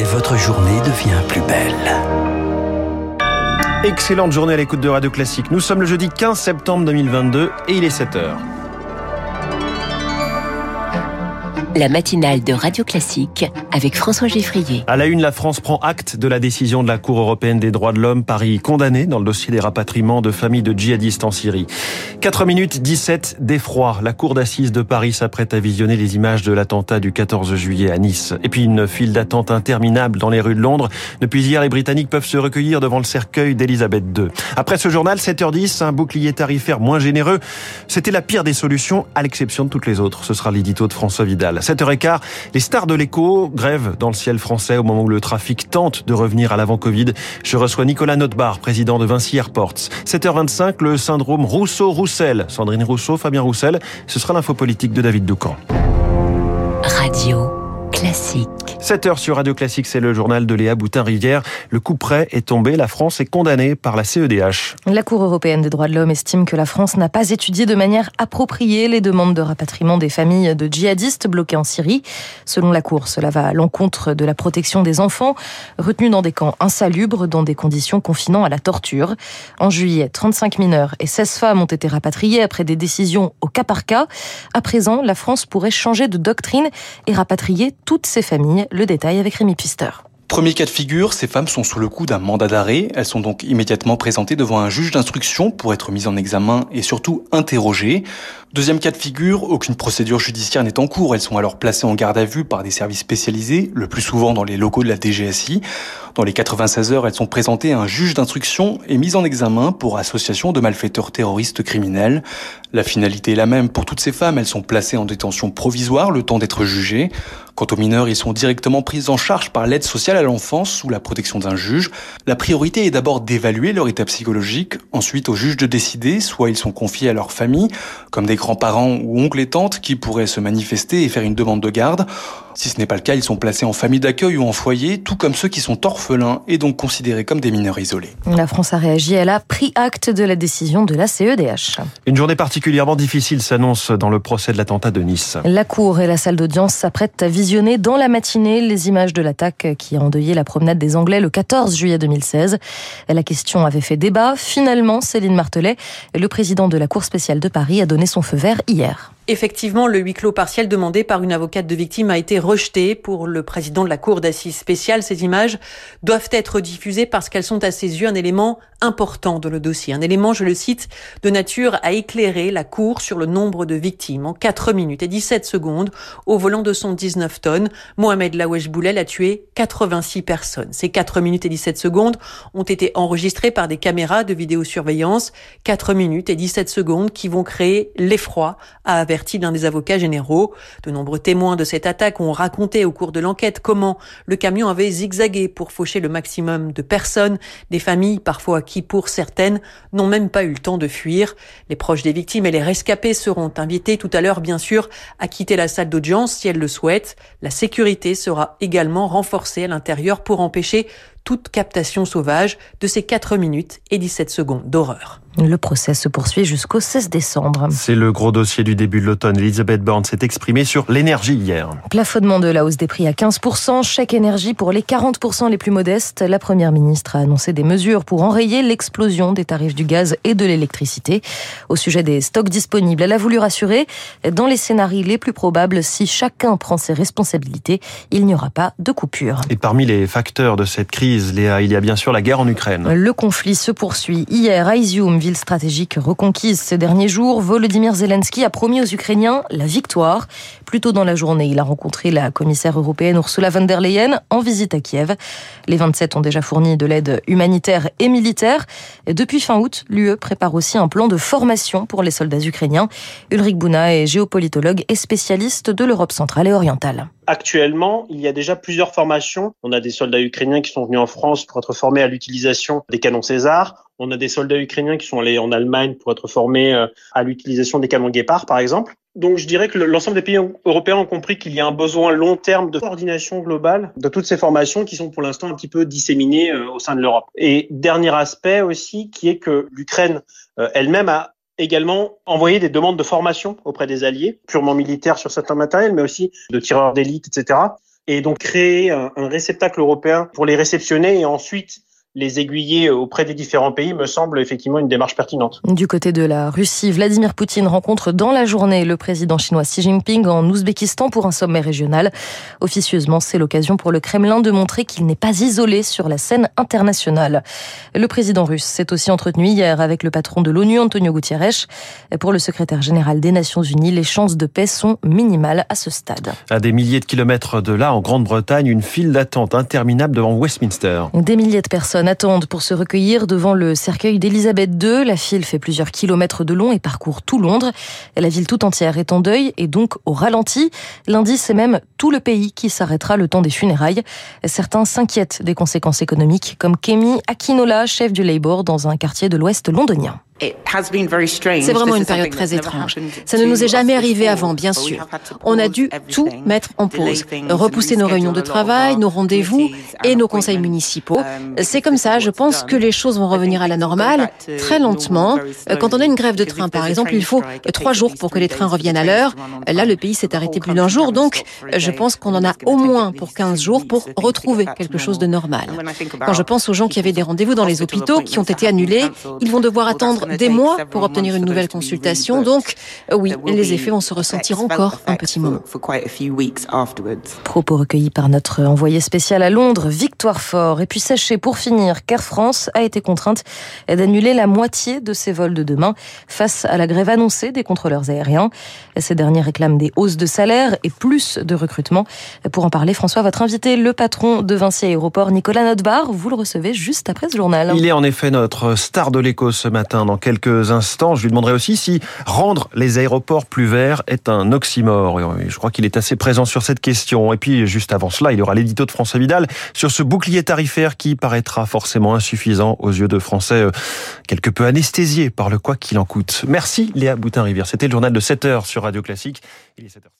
et votre journée devient plus belle. Excellente journée à l'écoute de Radio Classique. Nous sommes le jeudi 15 septembre 2022 et il est 7 heures. La matinale de Radio Classique avec François Geffrier. À la une, la France prend acte de la décision de la Cour européenne des droits de l'homme, Paris condamné dans le dossier des rapatriements de familles de djihadistes en Syrie. 4 minutes 17 d'effroi. La Cour d'assises de Paris s'apprête à visionner les images de l'attentat du 14 juillet à Nice. Et puis une file d'attente interminable dans les rues de Londres. Depuis hier, les Britanniques peuvent se recueillir devant le cercueil d'Elisabeth II. Après ce journal, 7h10, un bouclier tarifaire moins généreux. C'était la pire des solutions, à l'exception de toutes les autres. Ce sera l'édito de François Vidal. 7h15, les stars de l'écho grèvent dans le ciel français au moment où le trafic tente de revenir à l'avant Covid. Je reçois Nicolas Notbar, président de Vinci Airports. 7h25, le syndrome Rousseau-Roussel. Sandrine Rousseau, Fabien Roussel, ce sera l'info politique de David Doucan. Radio classique. 7 heures sur Radio Classique, c'est le journal de Léa Boutin-Rivière. Le coup près est tombé, la France est condamnée par la CEDH. La Cour européenne des droits de l'homme estime que la France n'a pas étudié de manière appropriée les demandes de rapatriement des familles de djihadistes bloqués en Syrie. Selon la Cour, cela va à l'encontre de la protection des enfants retenus dans des camps insalubres, dans des conditions confinant à la torture. En juillet, 35 mineurs et 16 femmes ont été rapatriés après des décisions au cas par cas. À présent, la France pourrait changer de doctrine et rapatrier toutes ces familles. Le détail avec Rémi Pister. Premier cas de figure, ces femmes sont sous le coup d'un mandat d'arrêt. Elles sont donc immédiatement présentées devant un juge d'instruction pour être mises en examen et surtout interrogées. Deuxième cas de figure, aucune procédure judiciaire n'est en cours. Elles sont alors placées en garde à vue par des services spécialisés, le plus souvent dans les locaux de la DGSI. Dans les 96 heures, elles sont présentées à un juge d'instruction et mises en examen pour association de malfaiteurs terroristes criminels. La finalité est la même pour toutes ces femmes. Elles sont placées en détention provisoire le temps d'être jugées. Quant aux mineurs, ils sont directement pris en charge par l'aide sociale à l'enfance sous la protection d'un juge. La priorité est d'abord d'évaluer leur état psychologique, ensuite au juge de décider, soit ils sont confiés à leur famille, comme des grands-parents ou oncles et tantes qui pourraient se manifester et faire une demande de garde. Si ce n'est pas le cas, ils sont placés en famille d'accueil ou en foyer, tout comme ceux qui sont orphelins et donc considérés comme des mineurs isolés. La France a réagi, elle a pris acte de la décision de la CEDH. Une journée particulièrement difficile s'annonce dans le procès de l'attentat de Nice. La cour et la salle d'audience s'apprêtent à visionner dans la matinée les images de l'attaque qui a endeuillé la promenade des Anglais le 14 juillet 2016. La question avait fait débat. Finalement, Céline Martelet, le président de la Cour spéciale de Paris, a donné son feu vert hier. Effectivement, le huis clos partiel demandé par une avocate de victime a été rejeté pour le président de la Cour d'assises spéciale. Ces images doivent être diffusées parce qu'elles sont à ses yeux un élément important de le dossier. Un élément, je le cite, de nature à éclairer la Cour sur le nombre de victimes. En 4 minutes et 17 secondes, au volant de son 19 tonnes, Mohamed Lawesh Boulel a tué 86 personnes. Ces 4 minutes et 17 secondes ont été enregistrées par des caméras de vidéosurveillance. 4 minutes et 17 secondes qui vont créer l'effroi, a averti l'un des avocats généraux. De nombreux témoins de cette attaque ont raconté au cours de l'enquête comment le camion avait zigzagué pour faucher le maximum de personnes, des familles parfois qui, pour certaines, n'ont même pas eu le temps de fuir. Les proches des victimes et les rescapés seront invités tout à l'heure, bien sûr, à quitter la salle d'audience si elles le souhaitent. La sécurité sera également renforcée à l'intérieur pour empêcher toute captation sauvage de ces 4 minutes et 17 secondes d'horreur. Le procès se poursuit jusqu'au 16 décembre. C'est le gros dossier du début de l'automne. Elisabeth Borne s'est exprimée sur l'énergie hier. Plafonnement de la hausse des prix à 15%, chèque énergie pour les 40% les plus modestes. La première ministre a annoncé des mesures pour enrayer l'explosion des tarifs du gaz et de l'électricité. Au sujet des stocks disponibles, elle a voulu rassurer, dans les scénarios les plus probables, si chacun prend ses responsabilités, il n'y aura pas de coupure. Et parmi les facteurs de cette crise, Léa, il y a bien sûr la guerre en Ukraine. Le conflit se poursuit. Hier, à Izium, ville stratégique reconquise ces derniers jours, Volodymyr Zelensky a promis aux Ukrainiens la victoire. Plus tôt dans la journée, il a rencontré la commissaire européenne Ursula von der Leyen en visite à Kiev. Les 27 ont déjà fourni de l'aide humanitaire et militaire. Et depuis fin août, l'UE prépare aussi un plan de formation pour les soldats ukrainiens. Ulrich Bouna est géopolitologue et spécialiste de l'Europe centrale et orientale. Actuellement, il y a déjà plusieurs formations. On a des soldats ukrainiens qui sont venus en France pour être formés à l'utilisation des canons César. On a des soldats ukrainiens qui sont allés en Allemagne pour être formés euh, à l'utilisation des canons Guépard, par exemple. Donc je dirais que l'ensemble des pays européens ont compris qu'il y a un besoin long terme de coordination globale de toutes ces formations qui sont pour l'instant un petit peu disséminées euh, au sein de l'Europe. Et dernier aspect aussi qui est que l'Ukraine euh, elle-même a également envoyé des demandes de formation auprès des alliés, purement militaires sur certains matériels, mais aussi de tireurs d'élite, etc. et donc créer un réceptacle européen pour les réceptionner et ensuite les aiguiller auprès des différents pays me semble effectivement une démarche pertinente. Du côté de la Russie, Vladimir Poutine rencontre dans la journée le président chinois Xi Jinping en Ouzbékistan pour un sommet régional. Officieusement, c'est l'occasion pour le Kremlin de montrer qu'il n'est pas isolé sur la scène internationale. Le président russe s'est aussi entretenu hier avec le patron de l'ONU, Antonio Gutiérrez. Pour le secrétaire général des Nations Unies, les chances de paix sont minimales à ce stade. À des milliers de kilomètres de là, en Grande-Bretagne, une file d'attente interminable devant Westminster. Des milliers de personnes attendent pour se recueillir devant le cercueil d'Elisabeth II. La file fait plusieurs kilomètres de long et parcourt tout Londres. La ville tout entière est en deuil et donc au ralenti. Lundi, c'est même tout le pays qui s'arrêtera le temps des funérailles. Certains s'inquiètent des conséquences économiques, comme Kemi Akinola, chef du Labour dans un quartier de l'Ouest londonien. C'est vraiment une période très étrange. Ça ne nous est jamais arrivé avant, bien sûr. On a dû tout mettre en pause, repousser nos réunions de travail, nos rendez-vous et nos conseils municipaux. Um, C'est comme ça, je pense que les choses vont revenir à la normale très lentement. Quand on a une grève de train, par exemple, il faut trois jours pour que les trains reviennent à l'heure. Là, le pays s'est arrêté plus d'un jour, donc je pense qu'on en a au moins pour 15 jours pour retrouver quelque chose de normal. Quand je pense aux gens qui avaient des rendez-vous dans les hôpitaux qui ont été annulés, ils vont devoir attendre des mois pour obtenir une nouvelle consultation. Donc, euh, oui, les effets vont se ressentir encore un petit moment. Propos recueillis par notre envoyé spécial à Londres, Victoire Fort. Et puis sachez pour finir qu'Air France a été contrainte d'annuler la moitié de ses vols de demain face à la grève annoncée des contrôleurs aériens. Ces derniers réclament des hausses de salaire et plus de recrutement. Pour en parler, François, votre invité, le patron de Vinci Aéroport, Nicolas Notbar, vous le recevez juste après ce journal. Il est en effet notre star de l'écho ce matin. Dans quelques instants, je lui demanderai aussi si rendre les aéroports plus verts est un oxymore. Je crois qu'il est assez présent sur cette question. Et puis, juste avant cela, il y aura l'édito de François Vidal sur ce bouclier tarifaire qui paraîtra forcément insuffisant aux yeux de Français euh, quelque peu anesthésiés par le quoi qu'il en coûte. Merci Léa Boutin-Rivière. C'était le journal de 7 heures sur Radio Classique. Il est 7 heures.